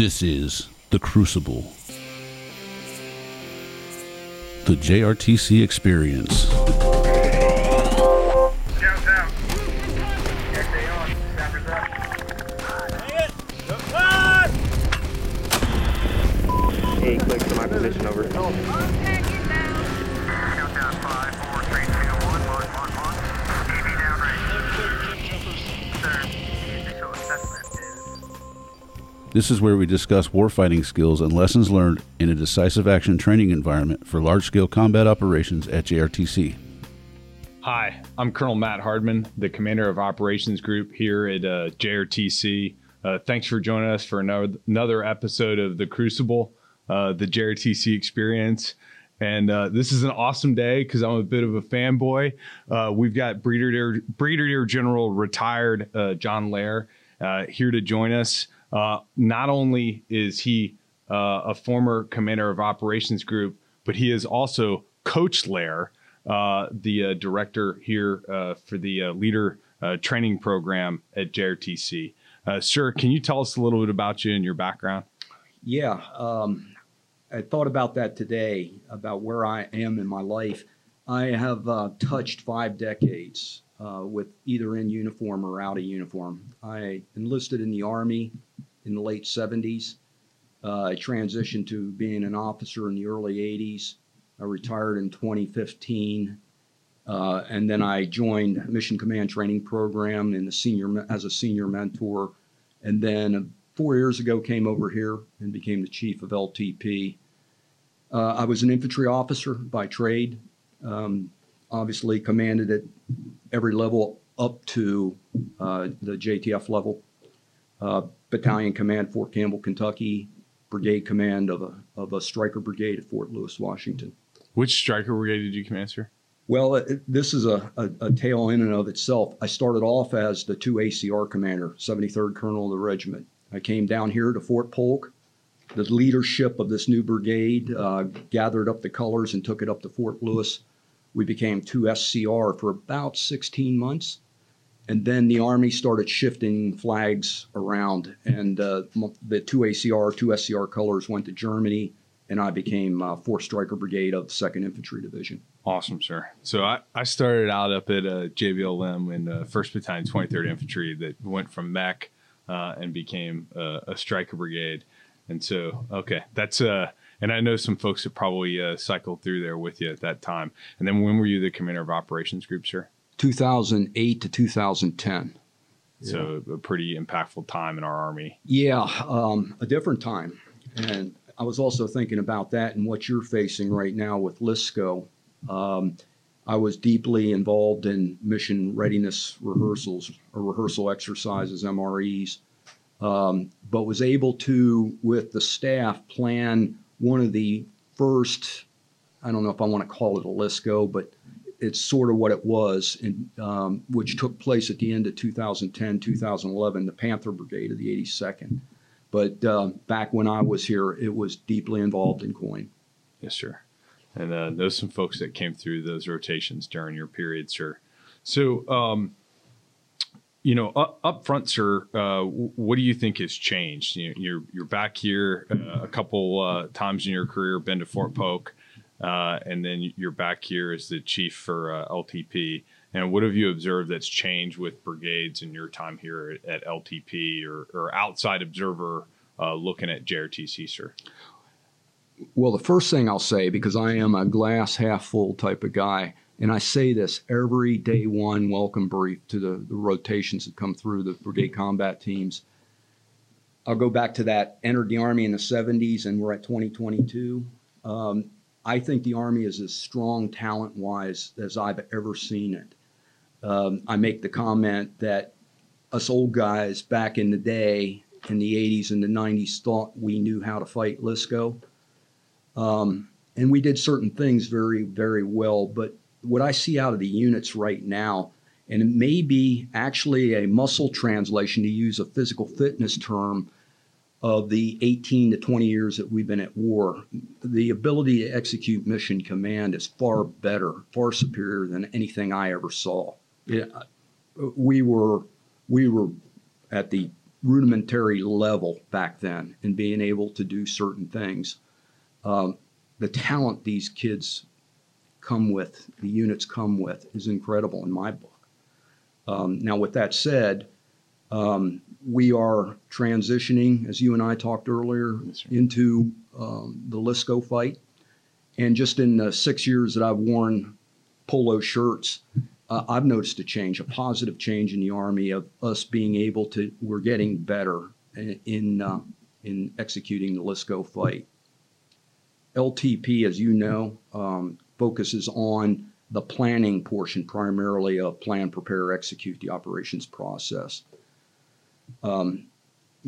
This is The Crucible, the JRTC experience. Out. XA on. Sappers up. Hey, click to my position over. This is where we discuss warfighting skills and lessons learned in a decisive action training environment for large scale combat operations at JRTC. Hi, I'm Colonel Matt Hardman, the Commander of Operations Group here at uh, JRTC. Uh, thanks for joining us for another, another episode of The Crucible, uh, the JRTC experience. And uh, this is an awesome day because I'm a bit of a fanboy. Uh, we've got Breeder Brigadier General retired uh, Jon Lehr uh, here to join us. Uh, not only is he uh, a former commander of operations group, but he is also Coach Lehr, uh, the uh, director here uh, for the uh, leader training program at JRTC. Sir, can you tell us a little bit about you and your background? Yeah, um, I thought about that today, about where I am in my life. I have touched five decades uh, with either in uniform or out of uniform. I enlisted in the Army in the late 70s. Uh, I transitioned to being an officer in the early 80s. I retired in 2015. Uh, and then I joined Mission Command Training Program in the senior as a senior mentor, and then four years ago came over here and became the chief of LTP. Uh, I was an infantry officer by trade, um, obviously commanded at every level up to uh, the JTF level. Uh, battalion command, Fort Campbell, Kentucky. Brigade command of a, of a Stryker brigade at Fort Lewis, Washington. Which Stryker brigade did you command, sir? Well, it, this is a, a, a tale in and of itself. I started off as the 2 ACR commander, 73rd Colonel of the regiment. I came down here to Fort Polk. The leadership of this new brigade uh, gathered up the colors and took it up to Fort Lewis. We became 2 SCR for about 16 months. And then the Army started shifting flags around, and uh, the 2 ACR, 2 SCR colors went to Germany, and I became uh, 4th Stryker Brigade of 2nd Infantry Division. Awesome, sir. So I, I started out up at uh, JBLM in the 1st Battalion, 23rd Infantry that went from mech uh, and became uh, a Stryker brigade. And so, okay, that's uh, and I know some folks that probably uh, cycled through there with you at that time. And then when were you the commander of operations group, sir? 2008 to 2010. So a pretty impactful time in our army. Yeah, um, a different time. And I was also thinking about that and what you're facing right now with LSCO. Um, I was deeply involved in mission readiness rehearsals or rehearsal exercises, MREs, um, but was able to, with the staff, plan one of the first, I don't know if I want to call it a LSCO, but it's sort of what it was, in, um, which took place at the end of 2010, 2011, the Panther Brigade of the 82nd. But uh, back when I was here, it was deeply involved in coin. Yes, sir. And uh, know some folks that came through those rotations during your period, sir. So, um, you know, up, up front, sir, uh, what do you think has changed? You, you're you're back here uh, a couple uh, times in your career, been to Fort Polk, uh, and then you're back here as the chief for uh, LTP. And what have you observed that's changed with brigades in your time here at, at LTP or, or outside observer uh, looking at JRTC, sir? Well, the first thing I'll say, because I am a glass half full type of guy, and I say this every day one welcome brief to the, the rotations that come through the brigade combat teams. I'll go back to that, entered the Army in the 70s, and we're at 2022. Um, I think the Army is as strong talent wise as I've ever seen it. Um, I make the comment that us old guys back in the day, in the 80s and the 90s, thought we knew how to fight LSCO. Um, and we did certain things very, very well. But what I see out of the units right now, and it may be actually a muscle translation to use a physical fitness term of the 18 to 20 years that we've been at war, the ability to execute mission command is far better, far superior than anything I ever saw. We were we were at the rudimentary level back then in being able to do certain things. Um, the talent these kids come with, the units come with, is incredible in my book. Um, now, with that said, um, we are transitioning, as you and I talked earlier, into um, the LSCO fight. And just in the six years that I've worn polo shirts, uh, I've noticed a change, a positive change in the Army of us being able to, we're getting better in, in, uh, in executing the LSCO fight. LTP, as you know, um, focuses on the planning portion primarily of plan, prepare, execute the operations process. Um,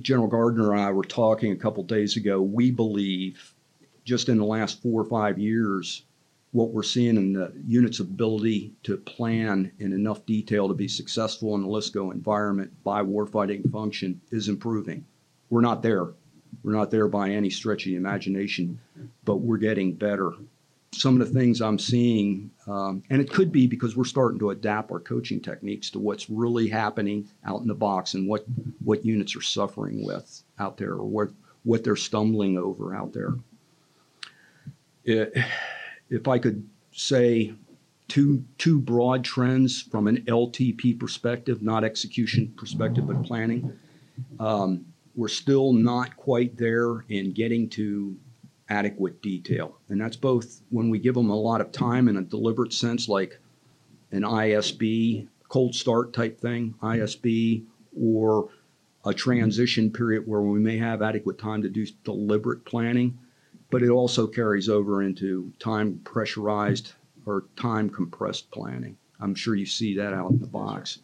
General Gardner and I were talking a couple days ago. We believe just in the last four or five years, what we're seeing in the unit's ability to plan in enough detail to be successful in the LSCO environment by warfighting function is improving. We're not there. We're not there by any stretch of the imagination, but we're getting better. Some of the things I'm seeing, um, and it could be because we're starting to adapt our coaching techniques to what's really happening out in the box and what, what units are suffering with out there or what, what they're stumbling over out there. It, if I could say two two broad trends from an LTP perspective, not execution perspective, but planning. Um, we're still not quite there in getting to adequate detail, and that's both when we give them a lot of time in a deliberate sense, like an ISB cold start type thing, ISB, or a transition period where we may have adequate time to do deliberate planning but it also carries over into time pressurized or time compressed planning. I'm sure you see that out in the box.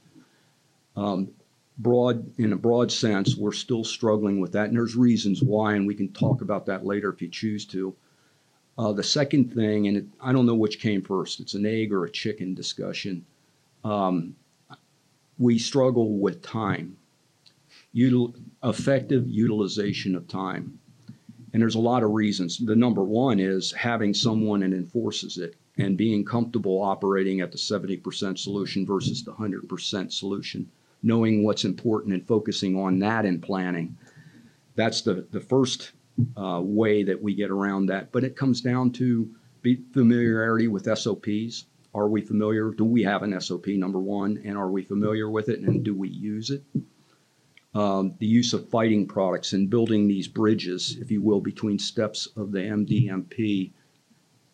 Um, broad, in a broad sense, we're still struggling with that, and there's reasons why, and we can talk about that later if you choose to. Uh, the second thing, and it, I don't know which came first, it's an egg or a chicken discussion. Um, we struggle with time, Util- effective utilization of time. And there's a lot of reasons. The number one is having someone that enforces it and being comfortable operating at the 70% solution versus the 100% solution, knowing what's important and focusing on that in planning. That's the, the first uh, way that we get around that. But it comes down to be familiarity with SOPs. Are we familiar? Do we have an SOP, number one? And are we familiar with it? And do we use it? um, the use of fighting products and building these bridges, if you will, between steps of the MDMP.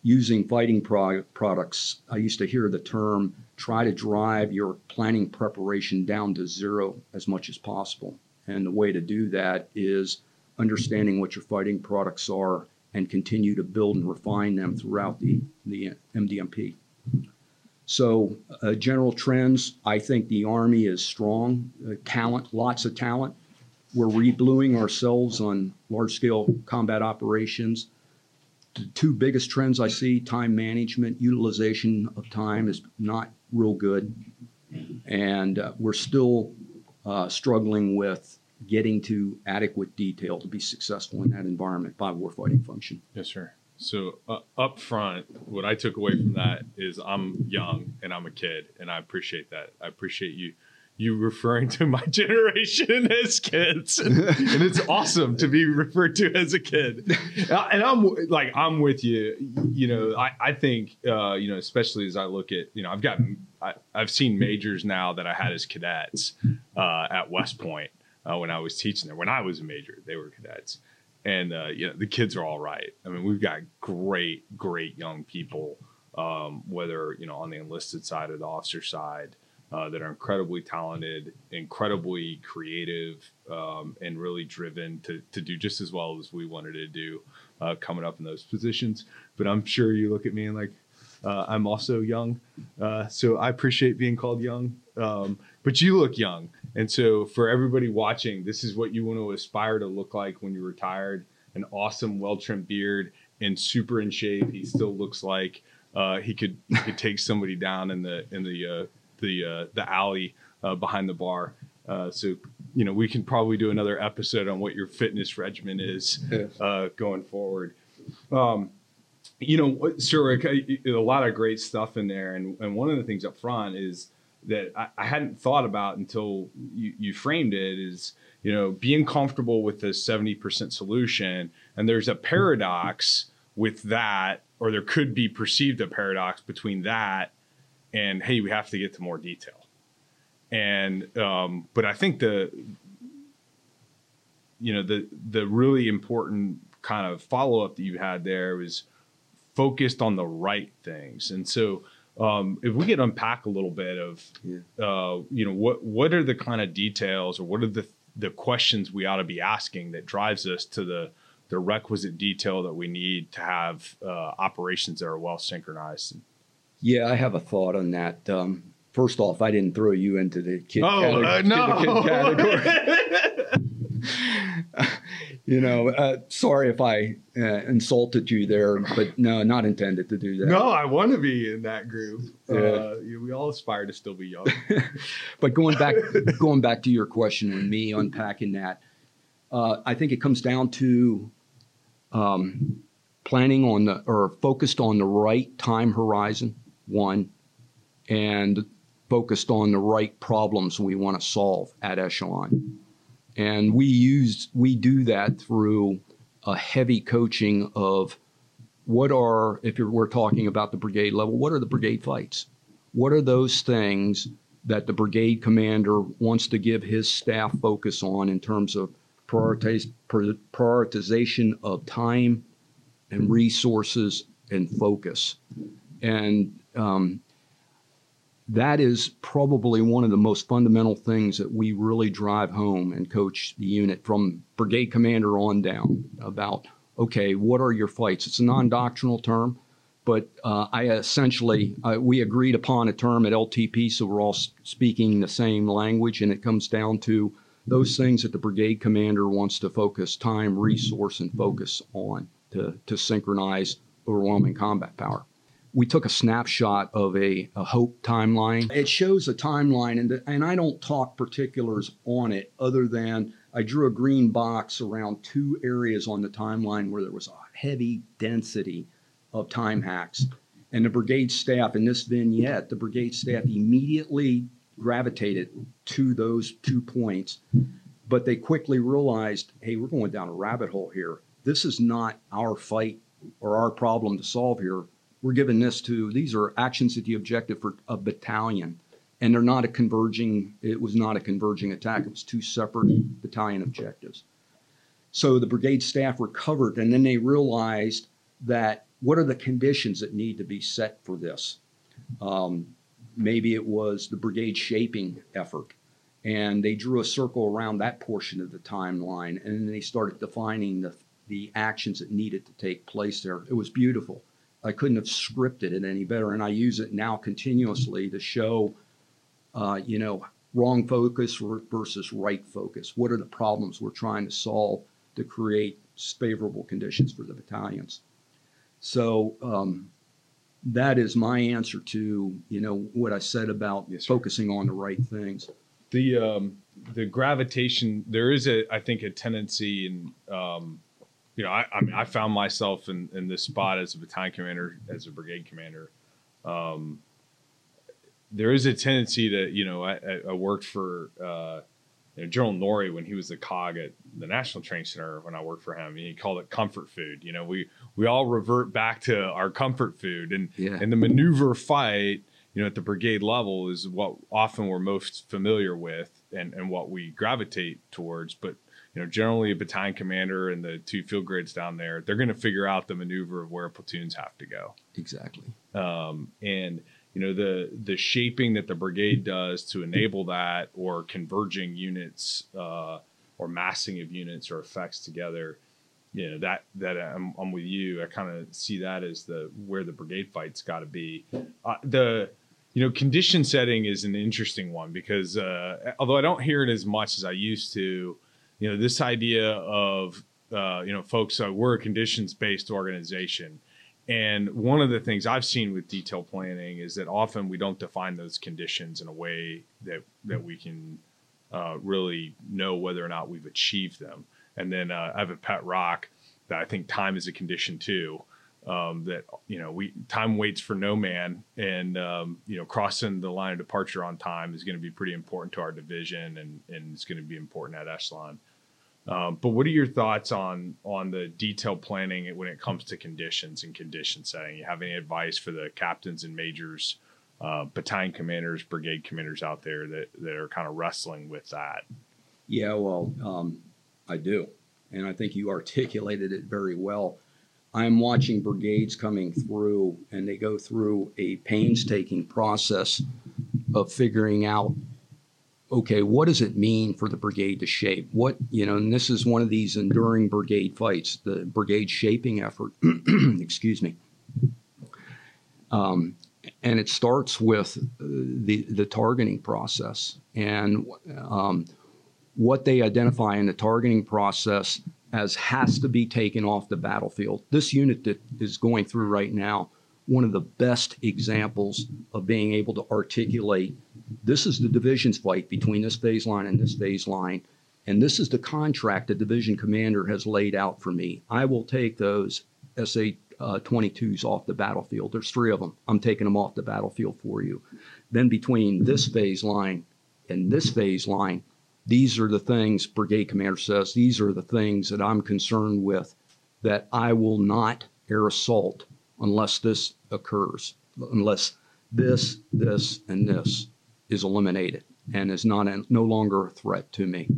Using fighting pro- products, I used to hear the term try to drive your planning preparation down to zero as much as possible. And the way to do that is understanding what your fighting products are and continue to build and refine them throughout the, the MDMP. So, uh, general trends, I think the Army is strong, uh, talent, lots of talent. We're rebluing ourselves on large scale combat operations. The two biggest trends I see time management, utilization of time is not real good. And uh, we're still uh, struggling with getting to adequate detail to be successful in that environment by warfighting function. Yes, sir. So uh, up front, what I took away from that is I'm young and I'm a kid, and I appreciate that. I appreciate you you referring to my generation as kids, and it's awesome to be referred to as a kid. And I'm like I'm with you. You know, I I think uh, you know, especially as I look at you know, I've got I, I've seen majors now that I had as cadets uh, at West Point uh, when I was teaching there. When I was a major, they were cadets and uh, you know the kids are all right. I mean, we've got great, great young people, um, whether you know on the enlisted side or the officer side, uh, that are incredibly talented, incredibly creative, um, and really driven to to do just as well as we wanted to do uh, coming up in those positions. But I'm sure you look at me and like. Uh, I'm also young, uh, so I appreciate being called young. Um, but you look young, and so for everybody watching, this is what you want to aspire to look like when you're retired. An awesome, well-trimmed beard and super in shape. He still looks like uh, he could he could take somebody down in the in the uh, the uh, the alley uh, behind the bar. Uh, so you know we can probably do another episode on what your fitness regimen is uh, going forward. Um, you know, sir, Rick, lot of great stuff in there, and and one of the things up front is that I, I hadn't thought about until you, you framed it is you know being comfortable with the 70% solution and there's a paradox with that or there could be perceived a paradox between that and hey we have to get to more detail and um, but i think the you know the the really important kind of follow up that you had there was focused on the right things and so um, if we could unpack a little bit of Yeah. uh, you know what what are the kind of details or what are the the questions we ought to be asking that drives us to the the requisite detail that we need to have uh, operations that are well synchronized. Yeah, I have a thought on that. Um, first off, I didn't throw you into the kid, Oh, uh, to the kid category. you know, uh, sorry if I uh, insulted you there, but no, not intended to do that. no, I want to be in that group. Yeah. Uh, we all aspire to still be young. But going back, going back to your question and me unpacking that, uh, I think it comes down to um, planning on the or focused on the right time horizon, one, and focused on the right problems we want to solve at Echelon. And we use we do that through a heavy coaching of what are if we're talking about the brigade level, what are the brigade fights? What are those things that the brigade commander wants to give his staff focus on in terms of prioritization of time and resources and focus. And um, that is probably one of the most fundamental things that we really drive home and coach the unit from brigade commander on down about okay, what are your fights? It's a non doctrinal term but uh, I essentially uh, we agreed upon a term at LTP, so we're all speaking the same language, and it comes down to those things that the brigade commander wants to focus time, resource, and focus on to to synchronize overwhelming combat power. We took a snapshot of a, a hope timeline. It shows a timeline, and and I don't talk particulars on it other than I drew a green box around two areas on the timeline where there was a heavy density of time hacks. And the brigade staff in this vignette, the brigade staff immediately gravitated to those two points, but they quickly realized, hey, we're going down a rabbit hole here. This is not our fight or our problem to solve here. We're giving this to these are actions at the objective for a battalion. And they're not a converging, it was not a converging attack. It was two separate battalion objectives. So the brigade staff recovered, and then they realized that what are the conditions that need to be set for this? Um, maybe it was the brigade shaping effort, and they drew a circle around that portion of the timeline, and then they started defining the the actions that needed to take place there. It was beautiful. I couldn't have scripted it any better, and I use it now continuously to show, uh, you know, wrong focus versus right focus. What are the problems we're trying to solve to create favorable conditions for the battalions? So um, that is my answer to you know what I said about Yes, focusing on the right things. the um, the gravitation there is a I think a tendency in um, you know I I, mean, I found myself in in this spot as a battalion commander as a brigade commander. Um, there is a tendency to you know I, I- worked for uh, you know, General Nori when he was the cog at the National Training Center when I worked for him. He called it comfort food. You know, we we all revert back to our comfort food, and Yeah. and the maneuver fight, you know, at the brigade level is what often we're most familiar with, and and what we gravitate towards. But you know, generally a battalion commander and the two field grades down there, they're going to figure out the maneuver of where platoons have to go. Exactly. um, and you know the the shaping that the brigade does to enable that or converging units uh, or massing of units or effects together you know that that I'm, I'm with you. I kind of see that as the where the brigade fight's got to be. Uh, the you know condition setting is an interesting one because uh, although i don't hear it as much as i used to you know this idea of uh, you know folks uh, we're a conditions based organization and one of the things I've seen with detail planning is that often we don't define those conditions in a way that that we can uh, really know whether or not we've achieved them. And then uh, I have a pet rock that I think time is a condition too. Um, that you know we time waits for no man, and um, you know crossing the line of departure on time is going to be pretty important to our division, and and it's going to be important at echelon. Um, but what are your thoughts on on the detailed planning when it comes to conditions and condition setting? You have any advice for the captains and majors, uh, battalion commanders, brigade commanders out there that that are kind of wrestling with that? Yeah, well, um, I do. And I think you articulated it very well. I'm watching brigades coming through, and they go through a painstaking process of figuring out okay, what does it mean for the brigade to shape? What, you know, and this is one of these enduring brigade fights, the brigade shaping effort. Excuse me. Um, and it starts with uh, the, the targeting process. And um, what they identify in the targeting process as has to be taken off the battlefield. This unit that is going through right now, one of the best examples of being able to articulate this is the division's fight between this phase line and this phase line. And this is the contract the division commander has laid out for me. I will take those SA uh, 22s off the battlefield. There's three of them. I'm taking them off the battlefield for you. Then between this phase line and this phase line, these are the things, brigade commander says, these are the things that I'm concerned with that I will not air assault unless this occurs, unless this, this, and this is eliminated and is not a, no longer a threat to me.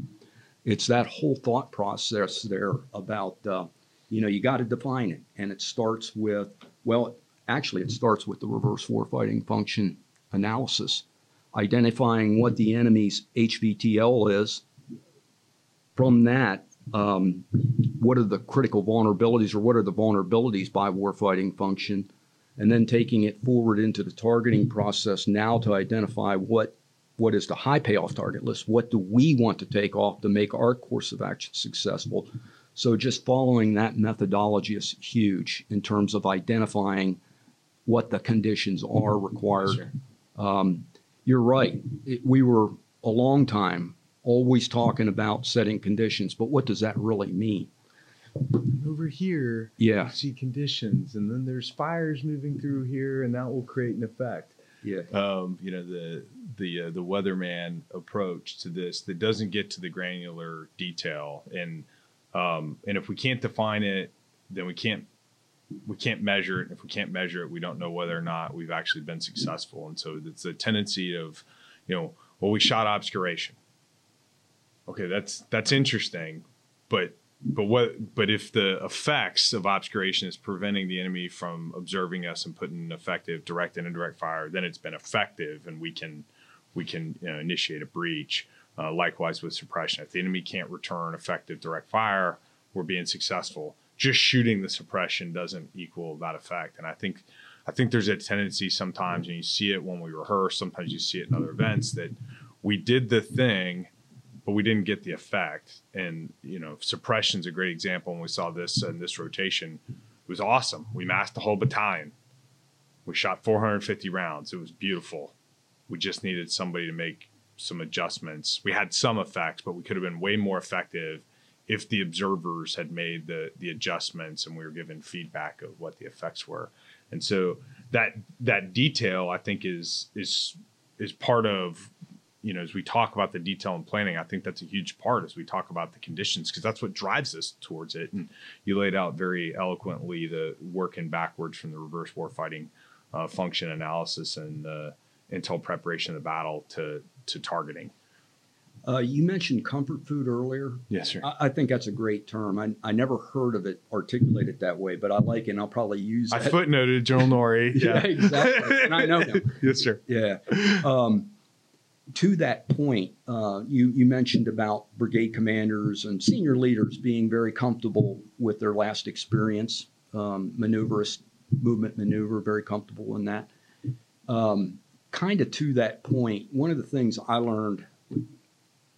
It's that whole thought process there about, uh, you know, you got to define it. And it starts with, well, actually, it starts with the reverse warfighting function analysis identifying what the enemy's HVTL is. From that, um, what are the critical vulnerabilities or what are the vulnerabilities by warfighting function? And then taking it forward into the targeting process now to identify what what is the high payoff target list? What do we want to take off to make our course of action successful? So just following that methodology is huge in terms of identifying what the conditions are required. Sure. Um, you're right. It, we were a long time always talking about setting conditions, but what does that really mean? Over here, Yeah, you see conditions, and then there's fires moving through here, and that will create an effect. yeah, um, you know the the uh, the weatherman approach to this that doesn't get to the granular detail and um, and if we can't define it then we can't we can't measure it. If we can't measure it we don't know whether or not we've actually been successful. And so it's a tendency of you know well we shot obscuration. Okay that's that's interesting but but what but if the effects of obscuration is preventing the enemy from observing us and putting an effective direct and indirect fire then it's been effective and we can we can you know, initiate a breach. Uh, likewise with suppression. If the enemy can't return effective direct fire we're being successful just shooting the suppression doesn't equal that effect and i think i think there's a tendency sometimes and you see it when we rehearse sometimes you see it in other events that we did the thing but we didn't get the effect. And you know, suppression's a great example. When we saw this in this rotation, it was awesome. We massed the whole battalion. We shot 450 rounds. It was beautiful. We just needed somebody to make some adjustments. We had some effects, but we could have been way more effective if the observers had made the the adjustments and we were given feedback of what the effects were. And so that that detail, I think, is is is part of you know, as we talk about the detail and planning, I think that's a huge part as we talk about the conditions because that's what drives us towards it. And you laid out very eloquently the working backwards from the reverse warfighting uh, function analysis and uh, intel preparation of the battle to to targeting. Uh, you mentioned comfort food earlier. Yes, sir. I, I think that's a great term. I, I never heard of it articulated that way, but I like it and I'll probably use it. I that. footnoted General Nori. Yeah, exactly. And I know him. yes, sir. Yeah. Um, to that point, uh, you, you mentioned about brigade commanders and senior leaders being very comfortable with their last experience, um, maneuverist, movement maneuver, very comfortable in that. Um, kind of to that point, one of the things I learned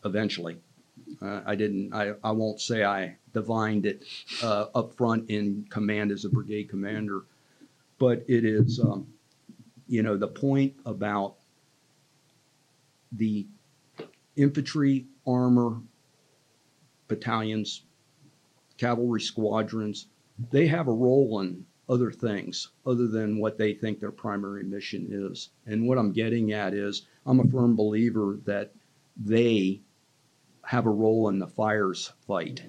eventually, uh, I didn't, I, I won't say I divined it uh, up front in command as a brigade commander, but it is, um, you know, the point about the infantry, armor battalions, cavalry squadrons, they have a role in other things other than what they think their primary mission is. And what I'm getting at is I'm a firm believer that they have a role in the fires fight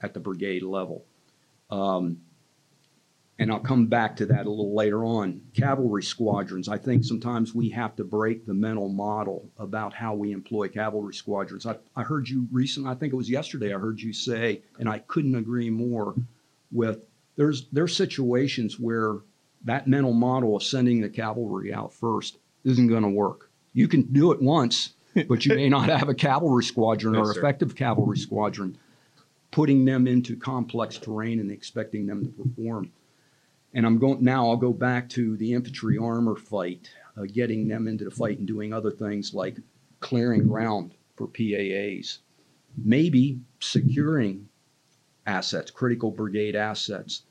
at the brigade level. Um, and I'll come back to that a little later on. Cavalry squadrons, I think sometimes we have to break the mental model about how we employ cavalry squadrons. I, I heard you recently, I think it was yesterday, I heard you say, and I couldn't agree more with there's there's situations where that mental model of sending the cavalry out first isn't going to work. You can do it once, but you may not have a cavalry squadron Yes, or sir. effective cavalry squadron putting them into complex terrain and expecting them to perform. And I'm going now. I'll go back to the infantry armor fight, uh, getting them into the fight and doing other things like clearing ground for PAAs, maybe securing assets, critical brigade assets.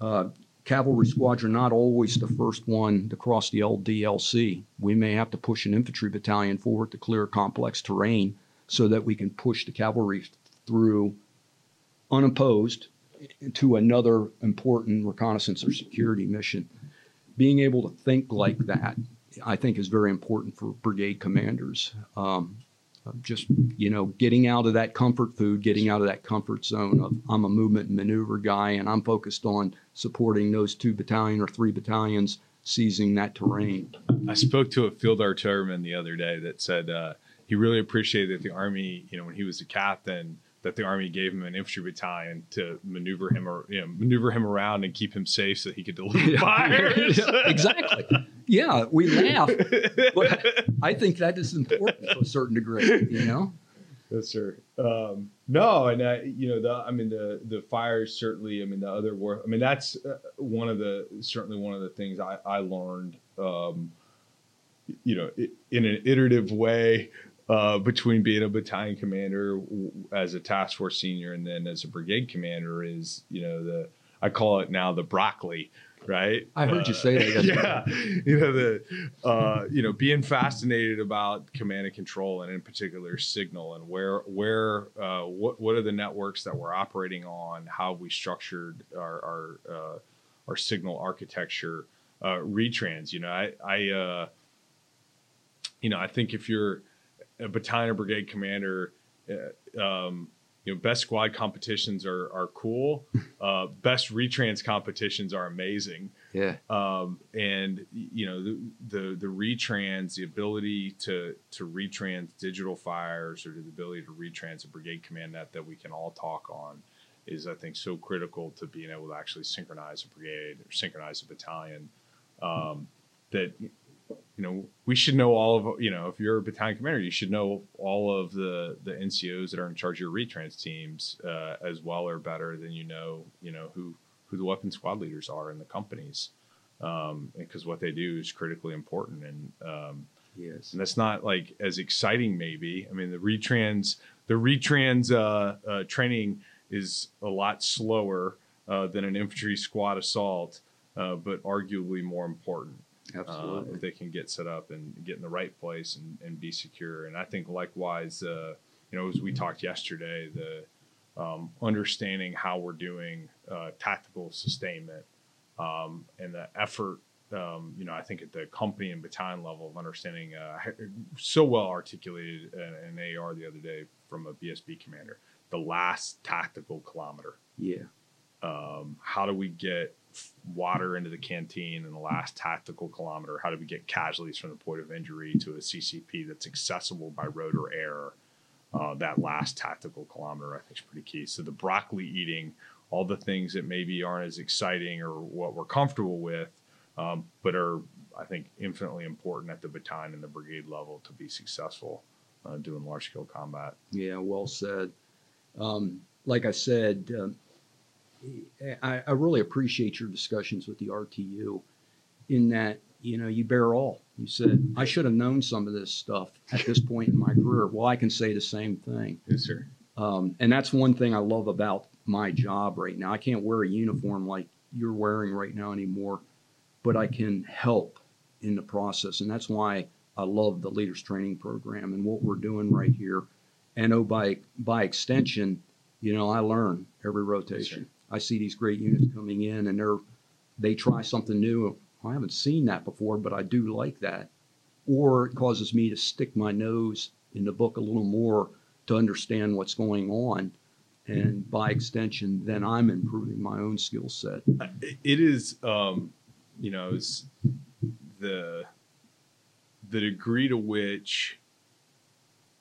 Uh, cavalry squadron not always the first one to cross the LDLC. We may have to push an infantry battalion forward to clear complex terrain so that we can push the cavalry through unopposed to another important reconnaissance or security mission. Being able to think like that, I think, is very important for brigade commanders. Um, just you know, getting out of that comfort food, getting out of that comfort zone of I'm a movement and maneuver guy, and I'm focused on supporting those two battalion or three battalions seizing that terrain. I spoke to a field artilleryman the other day that said uh, he really appreciated that the army, you know, when he was a captain, that the army gave him an infantry battalion to maneuver him or you know maneuver him around and keep him safe so he could deliver Yeah. fires. Yeah, exactly. Yeah, we laugh, but I think that is important to a certain degree. You know. Yes, sir. Um, no, and I, you know, the I mean, the the fires certainly. I mean, the other war. I mean, that's uh, one of the certainly one of the things I I learned. Um, you know, in an iterative way uh, between being a battalion commander as a task force senior and then as a brigade commander is you know the I call it now the broccoli. Right. I heard you Uh, say that Yeah. You know, the, uh, you know, being fascinated about command and control and in particular signal and where, where, uh, what, what are the networks that we're operating on, how we structured our, our, uh, our signal architecture, uh, retrans, you know, I, I, uh, you know, I think if you're a battalion or brigade commander, uh, um, you know, best squad competitions are are cool. Uh, best retrans competitions are amazing. Yeah. Um, and you know, the, the the retrans, the ability to to retrans digital fires or the ability to retrans a brigade command net that we can all talk on is I think so critical to being able to actually synchronize a brigade or synchronize a battalion. Um, that you know we should know all of you know if you're a battalion commander you should know all of the the ncos that are in charge of your retrans teams uh, as well or better than you know you know who who the weapon squad leaders are in the companies. Um because what they do is critically important and um Yes. and that's not like as exciting maybe. I mean the retrans the retrans uh, uh, training is a lot slower uh, than an infantry squad assault uh, but arguably more important Absolutely. if they can get set up and get in the right place and, and be secure. And I think likewise, uh, you know, as we talked yesterday, the um, understanding how we're doing uh, tactical sustainment um, and the effort. Um, you know, I think at the company and battalion level of understanding, uh, so well articulated in an AR the other day from a BSB commander, the last tactical kilometer yeah. Um, how do we get water into the canteen in the last tactical kilometer? How do we get casualties from the point of injury to a CCP that's accessible by road or air? Uh, that last tactical kilometer, I think, is pretty key. So the broccoli eating, all the things that maybe aren't as exciting or what we're comfortable with, um, but are, I think, infinitely important at the battalion and the brigade level to be successful uh, doing large scale combat. Yeah, well said. Um, like I said, um, I, I really appreciate your discussions with the RTU in that, you know, you bear all. You said, I should have known some of this stuff at this point in my career. Well, I can say the same thing. Yes, sir. Um, and that's one thing I love about my job right now. I can't wear a uniform like you're wearing right now anymore, but I can help in the process. And that's why I love the leaders training program and what we're doing right here. And oh, by by extension, you know, I learn every rotation. I see these great units coming in and they're they try something new. I haven't seen that before, but I do like that. Or it causes me to stick my nose in the book a little more to understand what's going on. And by extension, then I'm improving my own skill set. it is um you know it's the the degree to which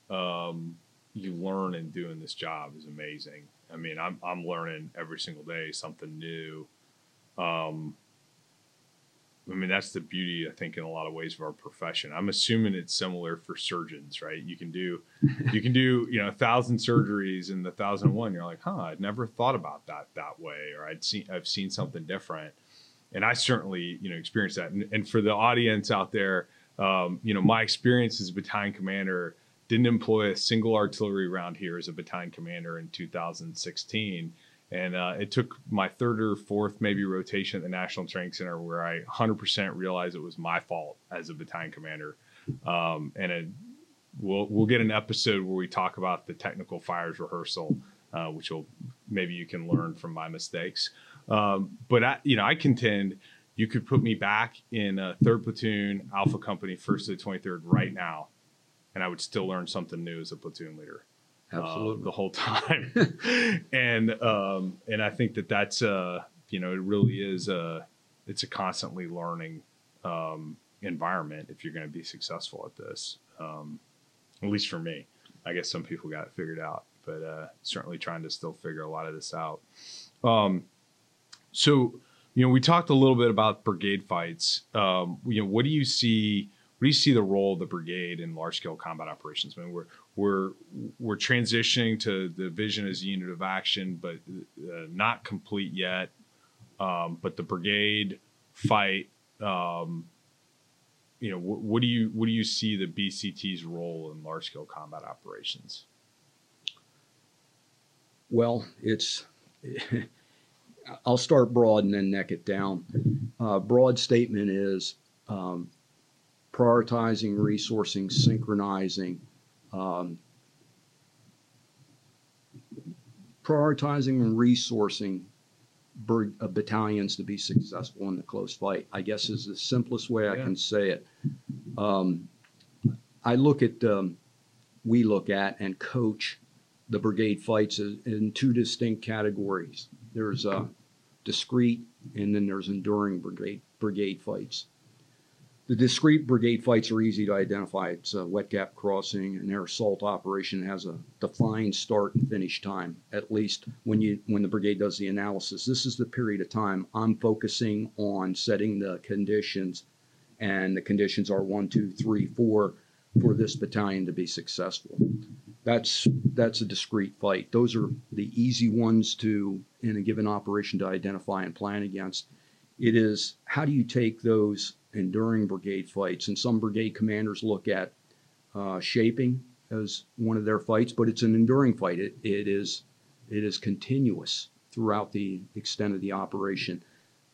um you learn in doing this job is amazing i mean i'm i'm learning every single day something new um I mean that's the beauty I think in a lot of ways of our profession. I'm assuming it's similar for surgeons, right? You can do you can do, you know, a thousand surgeries in the thousand and one. You're like, huh, I'd never thought about that that way, or I'd seen I've seen something different and I certainly you know experienced that. And, and for the audience out there, um, you know, my experience as a battalion commander didn't employ a single artillery round here as a battalion commander in 2016. And uh, it took my third or fourth maybe rotation at the National Training Center where I 100% realized it was my fault as a battalion commander. Um, and it, we'll we'll get an episode where we talk about the technical fires rehearsal, uh, which will maybe you can learn from my mistakes. Um, but I, you know, I contend you could put me back in a third platoon, Alpha Company, first to the twenty third, right now, and I would still learn something new as a platoon leader. uh, the whole time, and um, and I think that that's uh, you know, it really is a it's a constantly learning um, environment if you're going to be successful at this. Um, at least for me, I guess some people got it figured out, but uh, certainly trying to still figure a lot of this out. Um, so, you know, we talked a little bit about brigade fights. Um, you know, what do you see? You see the role of the brigade in large scale combat operations? I mean, we're we're we're transitioning to the vision as a unit of action, but uh, not complete yet. Um, but the brigade fight, um, you know, wh- what do you what do you see the BCT's role in large scale combat operations? Well, it's. I'll start broad and then neck it down. Uh, broad statement is um, prioritizing, resourcing, synchronizing, um, prioritizing and resourcing uh, battalions to be successful in the close fight. I guess is the simplest way I can say it. Um, I look at, um, we look at and coach the brigade fights in in two distinct categories. There's uh, discrete, and then there's enduring brigade brigade fights. The discrete brigade fights are easy to identify. It's a wet gap crossing, an air assault operation has a defined start and finish time. At least when you when the brigade does the analysis, this is the period of time I'm focusing on setting the conditions, and the conditions are one, two, three, four for this battalion to be successful. That's that's a discrete fight. Those are the easy ones to in a given operation to identify and plan against. It is how do you take those enduring brigade fights? And some brigade commanders look at uh, shaping as one of their fights, but it's an enduring fight. It, it is it is continuous throughout the extent of the operation.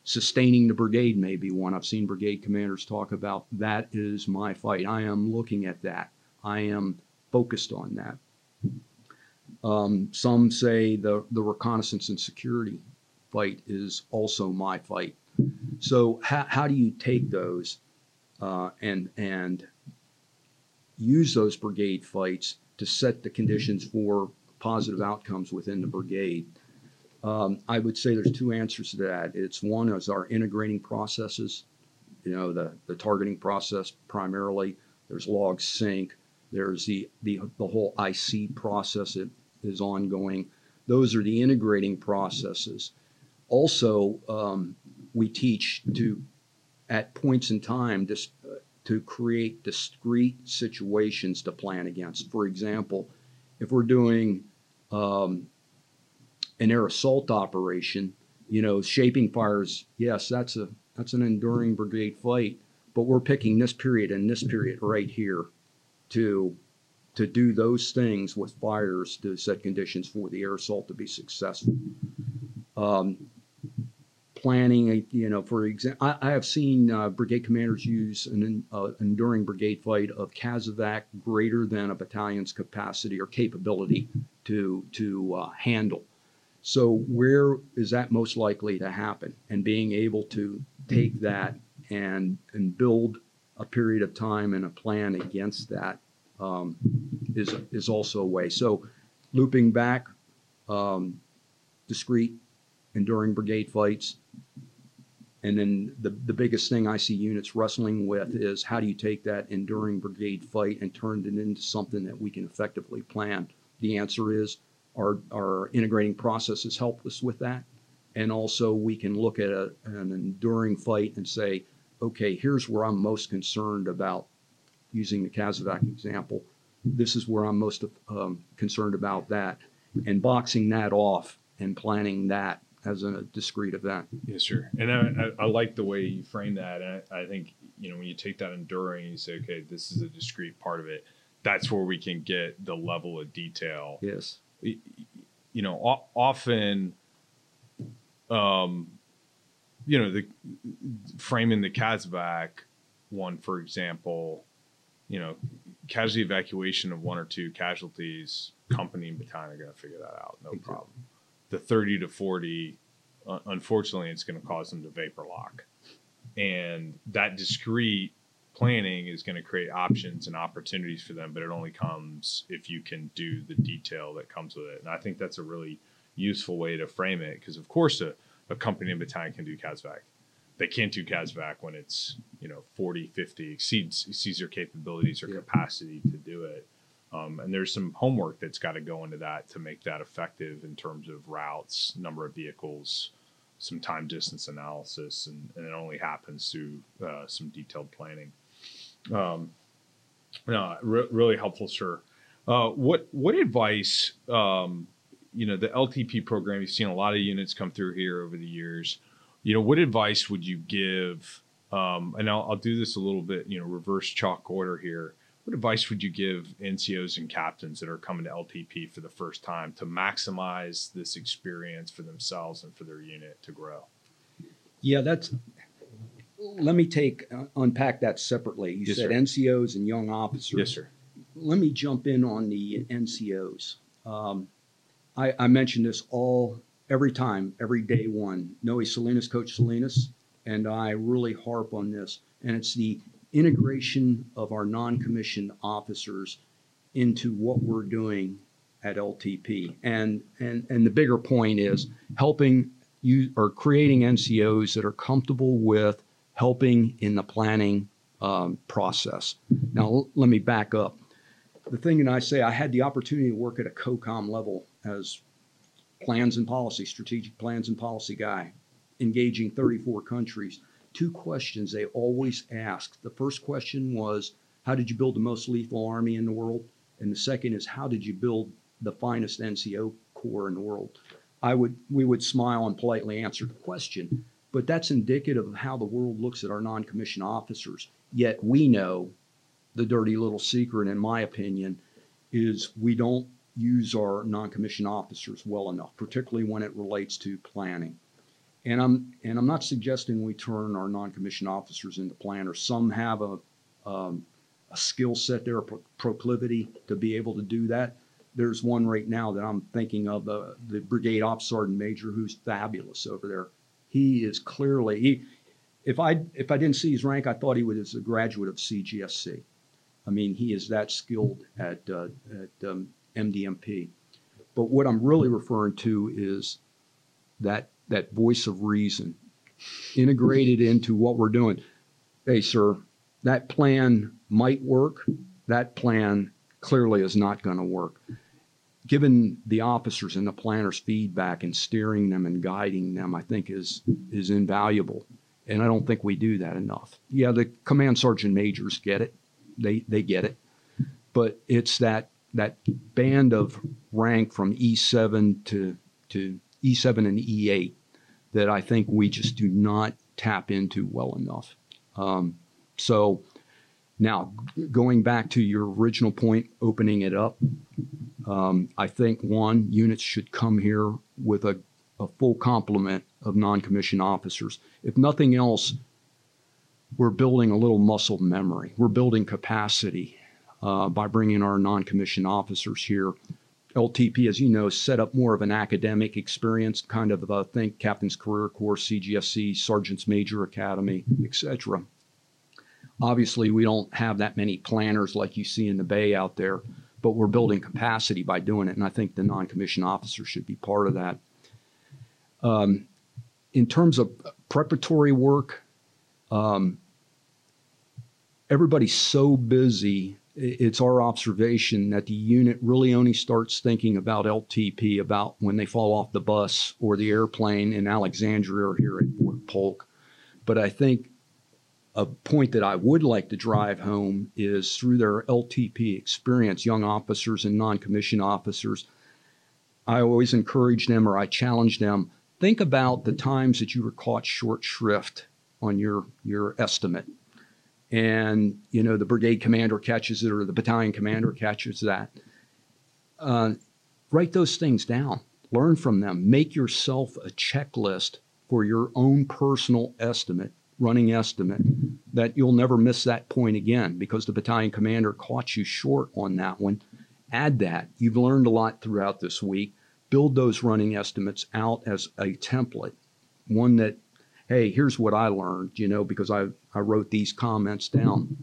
Sustaining the brigade may be one. I've seen brigade commanders talk about that is my fight. I am looking at that. I am focused on that. Um, some say the, the reconnaissance and security fight is also my fight. So how, how do you take those uh, and and use those brigade fights to set the conditions for positive outcomes within the brigade? Um, I would say there's two answers to that. It's one is our integrating processes, you know, the, the targeting process primarily. There's log sync. There's the, the, the whole IC process that is ongoing. Those are the integrating processes. Also, um, we teach to, at points in time, uh, to create discrete situations to plan against. For example, if we're doing um, an air assault operation, you know, shaping fires, yes, that's a that's an enduring brigade fight, but we're picking this period and this period right here to to do those things with fires to set conditions for the air assault to be successful. Um, planning, you know, for example, I, I have seen uh, brigade commanders use an uh, enduring brigade fight of CASEVAC greater than a battalion's capacity or capability to to uh, handle. So where is that most likely to happen? And being able to take that and and build a period of time and a plan against that um, is is also a way. So looping back, um, discrete, enduring brigade fights, and then the the biggest thing I see units wrestling with is how do you take that enduring brigade fight and turn it into something that we can effectively plan? The answer is our our integrating processes help us with that, and also we can look at a, an enduring fight and say, okay, here's where I'm most concerned about using the CASEVAC example. This is where I'm most um, concerned about that, and boxing that off and planning that as a discrete event. Yes, sir. And I, I, I like the way you frame that. And I, I think, you know, when you take that enduring, you say, okay, this is a discrete part of it. That's where we can get the level of detail. Yes. You know, often, um, you know, the framing the CASEVAC one, for example, you know, casualty evacuation of one or two casualties, company and battalion are going to figure that out, no problem. The 30 to 40, uh, unfortunately, it's going to cause them to vapor lock. And that discrete planning is going to create options and opportunities for them, but it only comes if you can do the detail that comes with it. And I think that's a really useful way to frame it because, of course, a, a company in battalion can do CASEVAC. They can't do CASEVAC when it's, you know, 40, 50, exceeds, exceeds their capabilities or Yeah. capacity to do it. Um, and there's some homework that's got to go into that to make that effective in terms of routes, number of vehicles, some time distance analysis, and, and it only happens through uh, some detailed planning. Um, no, re- really helpful, sir. Uh, what what advice? Um, you know, the LTP program. You've seen a lot of units come through here over the years. You know, what advice would you give? Um, and I'll, I'll do this a little bit. You know, reverse chalk order here. What advice would you give NCOs and captains that are coming to LTP for the first time to maximize this experience for themselves and for their unit to grow? Yeah, that's. Let me take uh, unpack that separately. You Yes, said sir. NCOs and young officers. Yes, sir. Let me jump in on the NCOs. Um, I, I mention this all every time, every day one. Noe Salinas, Coach Salinas, and I really harp on this, and it's the integration of our non-commissioned officers into what we're doing at LTP. And and and the bigger point is helping you or creating NCOs that are comfortable with helping in the planning um, process. Now l- let me back up. The thing that I say, I had the opportunity to work at a COCOM level as plans and policy, strategic plans and policy guy, engaging 34 countries. Two questions they always asked. The first question was, how did you build the most lethal army in the world? And the second is, how did you build the finest NCO corps in the world? I would, we would smile and politely answer the question, but that's indicative of how the world looks at our non-commissioned officers. Yet we know the dirty little secret, in my opinion, is we don't use our non-commissioned officers well enough, particularly when it relates to planning. And I'm and I'm not suggesting we turn our non-commissioned officers into planners. Some have a um, a skill set there, a pro- proclivity to be able to do that. There's one right now that I'm thinking of, uh, the brigade ops sergeant major, who's fabulous over there. He is clearly he. If I if I didn't see his rank, I thought he was a graduate of CGSC. I mean, he is that skilled at uh, at um, MDMP. But what I'm really referring to is that that voice of reason integrated into what we're doing. Hey, sir, that plan might work. That plan clearly is not going to work. Given the officers and the planners' feedback and steering them and guiding them, I think is is invaluable. And I don't think we do that enough. Yeah, the command sergeant majors get it. They they get it. But it's that that band of rank from E7 to to E7 and E8 that I think we just do not tap into well enough. Um, so now going back to your original point, opening it up, um, I think one units should come here with a, a full complement of non-commissioned officers. If nothing else, we're building a little muscle memory. We're building capacity uh, by bringing our non-commissioned officers here LTP, as you know, set up more of an academic experience, kind of uh, think Captain's Career Course, CGSC, Sergeant's Major Academy, etc. Obviously, we don't have that many planners like you see in the Bay out there, but we're building capacity by doing it, and I think the non-commissioned officer should be part of that. Um, in terms of preparatory work, um, everybody's so busy. It's our observation that the unit really only starts thinking about LTP about when they fall off the bus or the airplane in Alexandria or here at Fort Polk. But I think a point that I would like to drive home is through their LTP experience, young officers and non commissioned officers. I always encourage them or I challenge them think about the times that you were caught short shrift on your, your estimate. And, you know, the brigade commander catches it or the battalion commander catches that. Uh, write those things down, learn from them, make yourself a checklist for your own personal estimate running estimate that you'll never miss that point again because the battalion commander caught you short on that one. Add that. You've learned a lot throughout this week. Build those running estimates out as a template, one that, hey, here's what I learned, you know, because I, I wrote these comments down.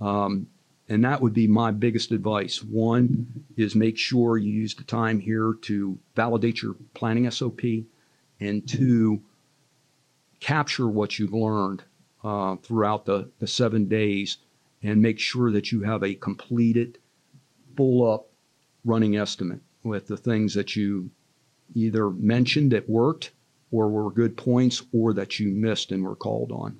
Um, and that would be my biggest advice. One is make sure you use the time here to validate your planning SOP, and two, capture what you've learned uh, throughout the, the seven days and make sure that you have a completed, full up running estimate with the things that you either mentioned that worked or were good points or that you missed and were called on.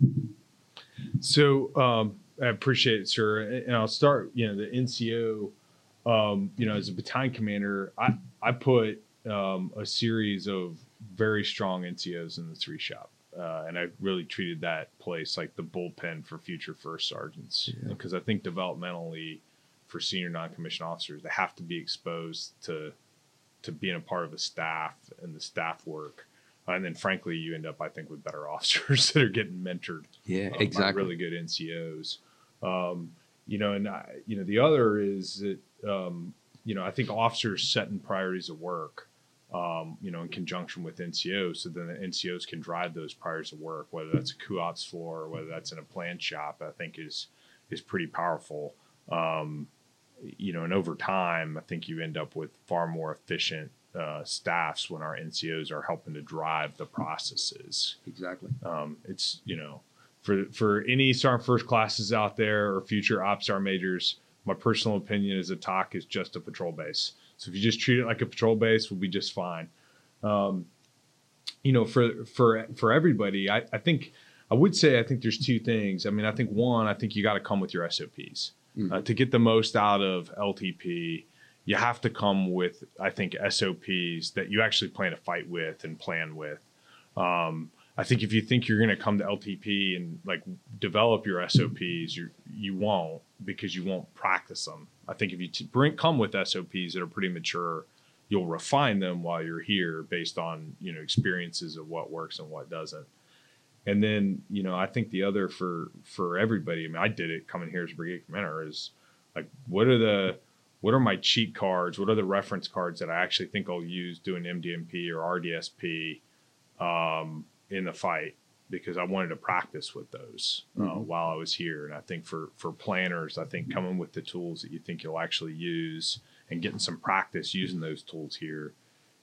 So um, I appreciate it, sir. And I'll start, you know, the NCO, um, you know, as a battalion commander, I, I put um, a series of very strong NCOs in the three shop uh, and I really treated that place like the bullpen for future first sergeants because yeah. I think developmentally for senior non-commissioned officers they have to be exposed to to being a part of the staff and the staff work and then frankly you end up I think with better officers that are getting mentored yeah um, exactly really good NCOs um, you know and I, you know the other is that um, you know I think officers setting priorities of work um, you know, in conjunction with NCOs, so then the NCOs can drive those priorities of work, whether that's a co-ops floor or whether that's in a plant shop. I think is is pretty powerful. Um, you know, and over time, I think you end up with far more efficient uh, staffs when our NCOs are helping to drive the processes. Exactly. Um, it's you know, for for any sergeant first classes out there or future ops sergeant majors, my personal opinion is a TOC is just a patrol base. So if you just treat it like a patrol base, we'll be just fine. Um, you know, for for for everybody, I, I think I would say I think there's two things. I mean, I think one, I think you got to come with your SOPs mm-hmm. uh, to get the most out of LTP. You have to come with, I think, SOPs that you actually plan to fight with and plan with. Um, I think if you think you're going to come to LTP and like develop your SOPs, you you won't because you won't practice them. I think if you t- bring come with SOPs that are pretty mature, you'll refine them while you're here based on you know experiences of what works and what doesn't. And then you know I think the other for for everybody. I mean I did it coming here as a brigade commander is like what are the what are my cheat cards? What are the reference cards that I actually think I'll use doing MDMP or RDSP um, in the fight? because I wanted to practice with those uh, mm-hmm. while I was here. And I think for for planners, I think coming with the tools that you think you'll actually use and getting some practice using those tools here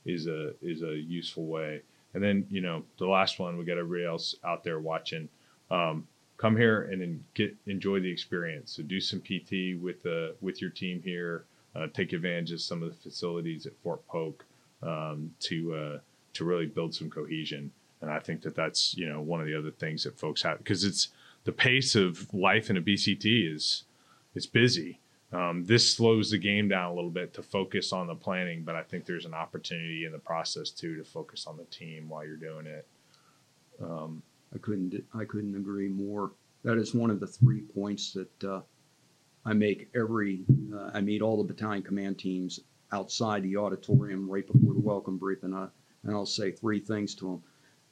is a is a useful way. And then you know the last one, we got everybody else out there watching. Um, come here and then get enjoy the experience. So do some PT with the with your team here. Uh, take advantage of some of the facilities at Fort Polk um, to uh, to really build some cohesion and I think that that's you know one of the other things that folks have because it's the pace of life in a BCT is it's busy. Um, this slows the game down a little bit to focus on the planning, but I think there's an opportunity in the process too to focus on the team while you're doing it. Um, I couldn't I couldn't agree more. That is one of the three points that uh, I make every uh, I meet all the battalion command teams outside the auditorium right before the welcome brief, and I and I'll say three things to them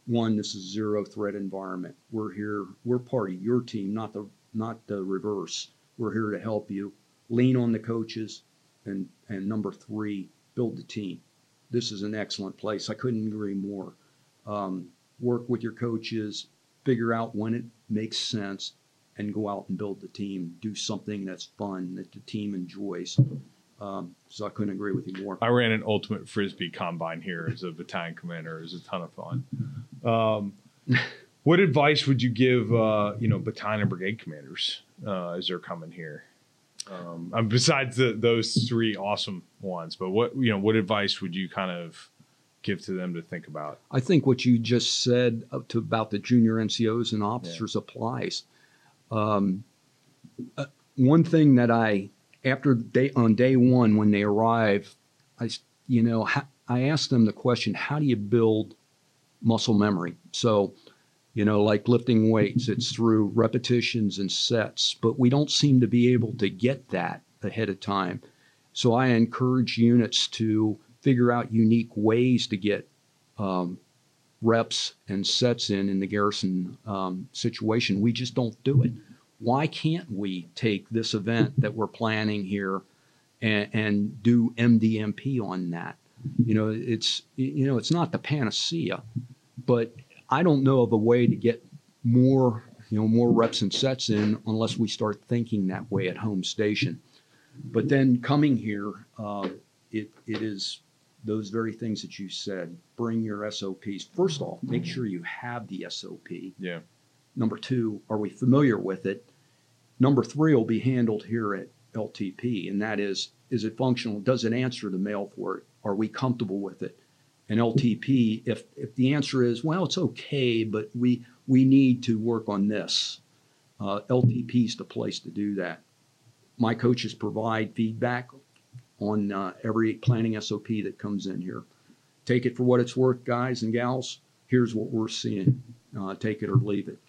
one, this is zero threat environment. We're here, we're part of your team, not the not the reverse. We're here to help you. Lean on the coaches. And and number three, build the team. This is an excellent place. I couldn't agree more. Um, work with your coaches, figure out when it makes sense, and go out and build the team. Do something that's fun that the team enjoys. Um, so I couldn't agree with you more. I ran an ultimate frisbee combine here as a battalion commander. It was a ton of fun. Um, what advice would you give, uh, you know, battalion and brigade commanders uh, as they're coming here? Um, besides the, those three awesome ones, but what you know, what advice would you kind of give to them to think about? I think what you just said to about the junior NCOs and officers applies. Um, uh, one thing that I, after day on day one when they arrive, I you know, ha- I asked them the question, how do you build muscle memory? So, you know, like lifting weights, it's through repetitions and sets, but we don't seem to be able to get that ahead of time. So I encourage units to figure out unique ways to get um, reps and sets in in the garrison um, situation. We just don't do it. Why can't we take this event that we're planning here and, and do MDMP on that? You know, it's you know it's not the panacea, but I don't know of a way to get more you know more reps and sets in unless we start thinking that way at home station. But then coming here, uh, it it is those very things that you said. Bring your SOPs. First off, make sure you have the SOP. Yeah. Number two, are we familiar with it? Number three will be handled here at LTP, and that is, is it functional? Does it answer the mail for it? Are we comfortable with it? And LTP, if if the answer is, well, it's okay, but we we need to work on this, uh, LTP is the place to do that. My coaches provide feedback on uh, every planning SOP that comes in here. Take it for what it's worth, guys and gals. Here's what we're seeing. Uh, take it or leave it.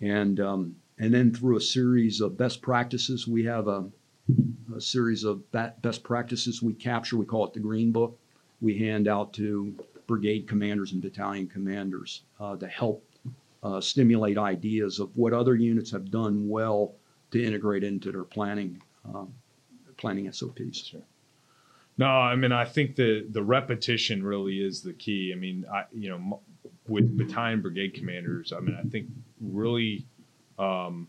And um, and then through a series of best practices, we have a, a series of best practices we capture. We call it the Green Book. We hand out to brigade commanders and battalion commanders uh, to help uh, stimulate ideas of what other units have done well to integrate into their planning um, planning SOPs. No, I mean I think the the repetition really is the key. I mean, I you know with battalion brigade commanders, I mean I think really um,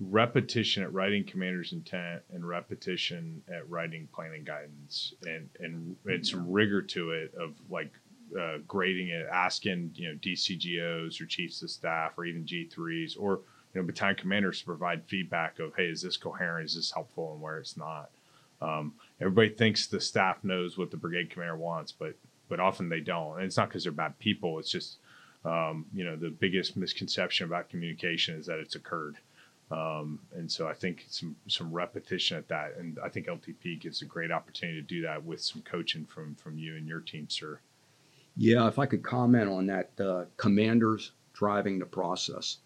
repetition at writing commander's intent and repetition at writing planning guidance and and and some rigor to it of like uh, grading it, asking you know DCGOs or chiefs of staff or even G3s or you know battalion commanders to provide feedback of hey is this coherent, is this helpful, and where it's not. Um, everybody thinks the staff knows what the brigade commander wants, but but often they don't. And it's not because they're bad people. It's just um, you know the biggest misconception about communication is that it's occurred. Um, and so I think some some repetition at that, and I think LTP gives a great opportunity to do that with some coaching from from you and your team, sir. Yeah, if I could comment on that, uh, commanders driving the process.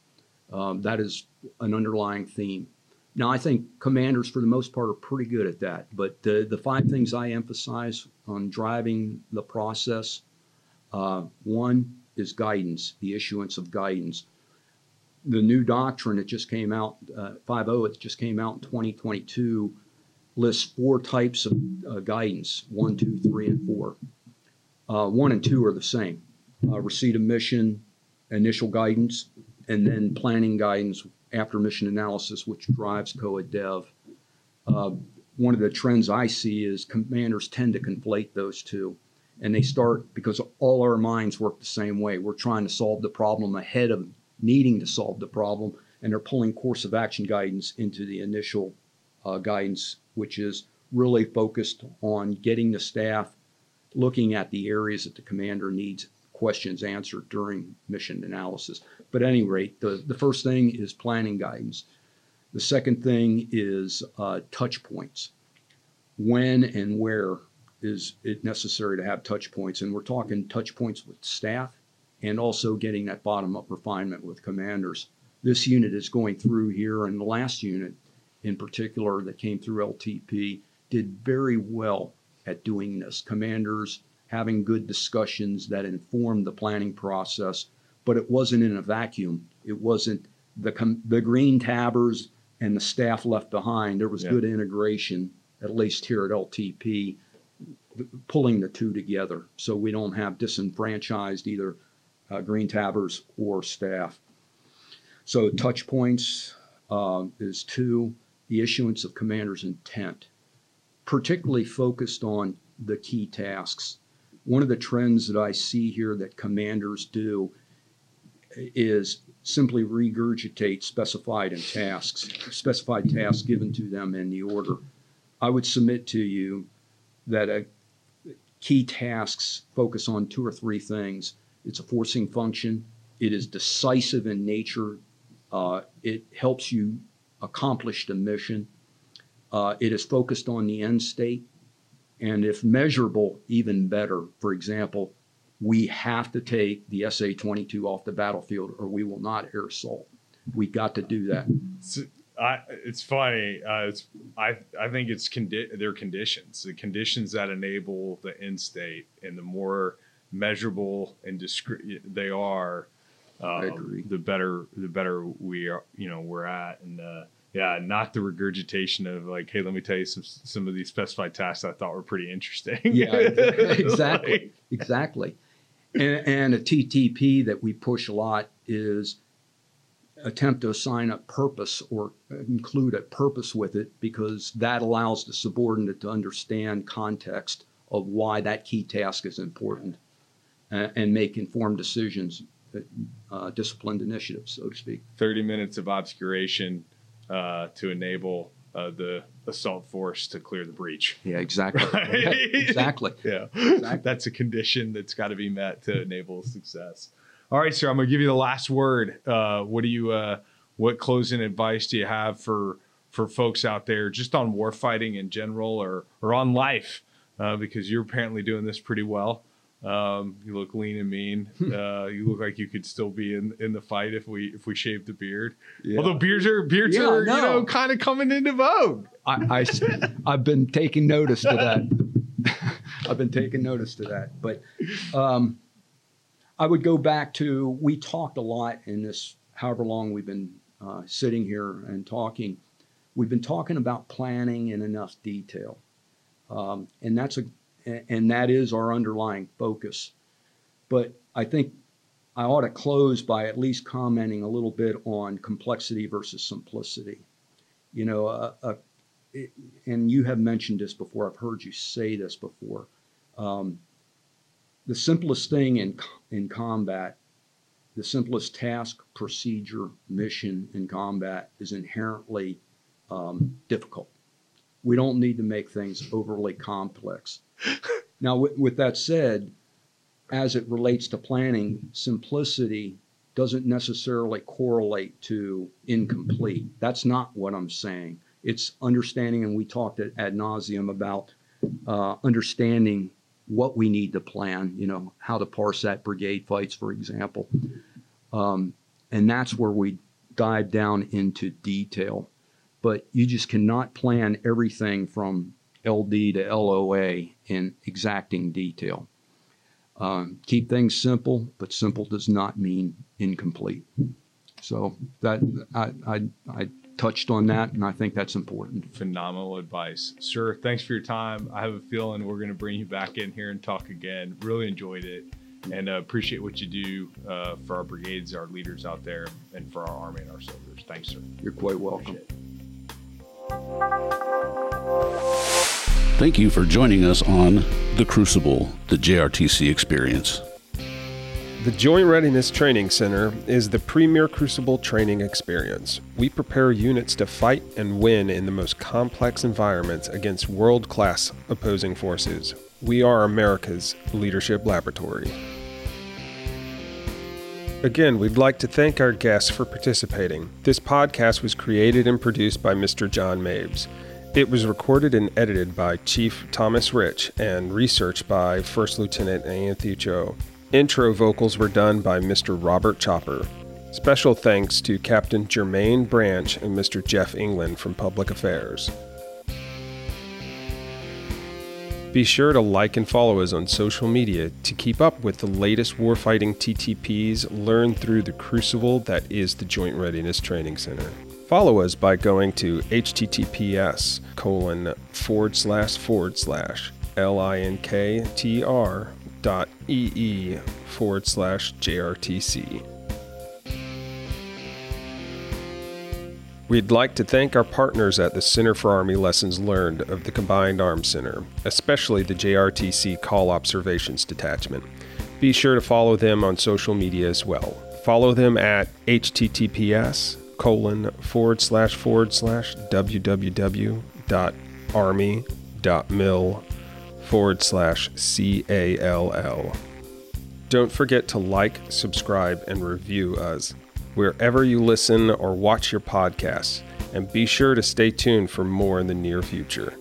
Um, that is an underlying theme. Now, I think commanders, for the most part, are pretty good at that. But the, the five things I emphasize on driving the process uh, one is guidance, the issuance of guidance. The new doctrine that just came out, uh, 5.0, it just came out in 2022, lists four types of uh, guidance one, two, three, and four. Uh, one and two are the same uh, receipt of mission, initial guidance, and then planning guidance after mission analysis, which drives COA dev. Uh, one of the trends I see is commanders tend to conflate those two. And they start because all our minds work the same way. We're trying to solve the problem ahead of needing to solve the problem, and they're pulling course of action guidance into the initial uh, guidance, which is really focused on getting the staff looking at the areas that the commander needs questions answered during mission analysis. But at any rate, the, the first thing is planning guidance. The second thing is uh, touch points. When and where is it necessary to have touch points? And we're talking touch points with staff and also getting that bottom up refinement with commanders. This unit is going through here, and the last unit in particular that came through LTP did very well at doing this. Commanders having good discussions that informed the planning process, but it wasn't in a vacuum. It wasn't the com- the green tabbers and the staff left behind. There was Yeah. good integration at least here at LTP, pulling the two together so we don't have disenfranchised either uh, green tabbers or staff. So touch points uh, is two, the issuance of commander's intent, particularly focused on the key tasks. One of the trends that I see here that commanders do is simply regurgitate specified and tasks, specified tasks given to them in the order. I would submit to you that a key tasks focus on two or three things. It's a forcing function. It is decisive in nature. Uh, it helps you accomplish the mission. Uh, it is focused on the end state. And if measurable, even better. For example, we have to take the SA 22 off the battlefield or we will not air assault. We got to do that. So, I, it's funny. Uh, it's I I think it's condi- their conditions, the conditions that enable the end state, and the more measurable and discrete they are, I um, agree. the better the better we are. You know, we're at, and uh, yeah, not the regurgitation of like, hey, let me tell you some some of these specified tasks I thought were pretty interesting. Yeah, exactly. like- Exactly. And, and a TTP that we push a lot is attempt to assign a purpose or include a purpose with it because that allows the subordinate to understand context of why that key task is important uh, and make informed decisions, uh, disciplined initiatives, so to speak. 30 minutes of obscuration uh, to enable uh, the assault force to clear the breach. Yeah, exactly. Right. exactly. Yeah. Exactly. That's a condition that's got to be met to enable success. All right, sir, I'm going to give you the last word. Uh, what do you, uh, what closing advice do you have for, for folks out there just on warfighting in general or, or on life? Uh, because you're apparently doing this pretty well. Um, you look lean and mean. Uh, you look like you could still be in, in the fight if we if we shaved the beard. Yeah. Although beards are beards Yeah, are no. you know kind of coming into vogue. I, I, have been taking notice to that. I've been taking notice to that. But um, I would go back to we talked a lot in this, however long we've been uh, sitting here and talking. We've been talking about planning in enough detail, um, and that's a and that is our underlying focus. But I think I ought to close by at least commenting a little bit on complexity versus simplicity. You know, a, a it, and you have mentioned this before. I've heard you say this before. Um, the simplest thing in in combat, the simplest task, procedure, mission in combat is inherently um, difficult. We don't need to make things overly complex. now, with, with that said, as it relates to planning, simplicity doesn't necessarily correlate to incomplete. That's not what I'm saying it's understanding, and we talked at ad nauseum about uh, understanding what we need to plan. You know, how to parse that brigade fights, for example, um, and that's where we dive down into detail. But you just cannot plan everything from LD to LOA in exacting detail. Um, keep things simple, but simple does not mean incomplete. So that I, I, I touched on that, and I think that's important. Phenomenal advice, sir. Thanks for your time. I have a feeling we're going to bring you back in here and talk again. Really enjoyed it, and uh, appreciate what you do uh, for our brigades, our leaders out there, and for our army and our soldiers. Thanks, sir. You're quite welcome. Thank you for joining us on The Crucible, the JRTC experience. The Joint Readiness Training Center is the premier crucible training experience. We prepare units to fight and win in the most complex environments against world class opposing forces. We are America's leadership laboratory. Again, we'd like to thank our guests for participating. This podcast was created and produced by Mr. John Mabes. It was recorded and edited by Chief Thomas Rich and researched by First Lieutenant Anthony Cho. Intro vocals were done by Mr. Robert Chopper. Special thanks to Captain Jermaine Branch and Mr. Jeff England from Public Affairs. Be sure to like and follow us on social media to keep up with the latest warfighting TTPs learned through the crucible that is the Joint Readiness Training Center. Follow us by going to https colon forward slash forward slash linktr dot ee forward slash jrtc. We'd like to thank our partners at the Center for Army Lessons Learned of the Combined Arms Center, especially the JRTC CALL Observations Detachment. Be sure to follow them on social media as well. Follow them at https colon forward slash forward slash www.army.mil forward slash C-A-L-L. Don't forget to like, subscribe, and review us wherever you listen or watch your podcasts, and be sure to stay tuned for more in the near future.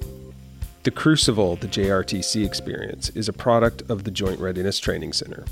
The Crucible, the JRTC experience, is a product of the Joint Readiness Training Center.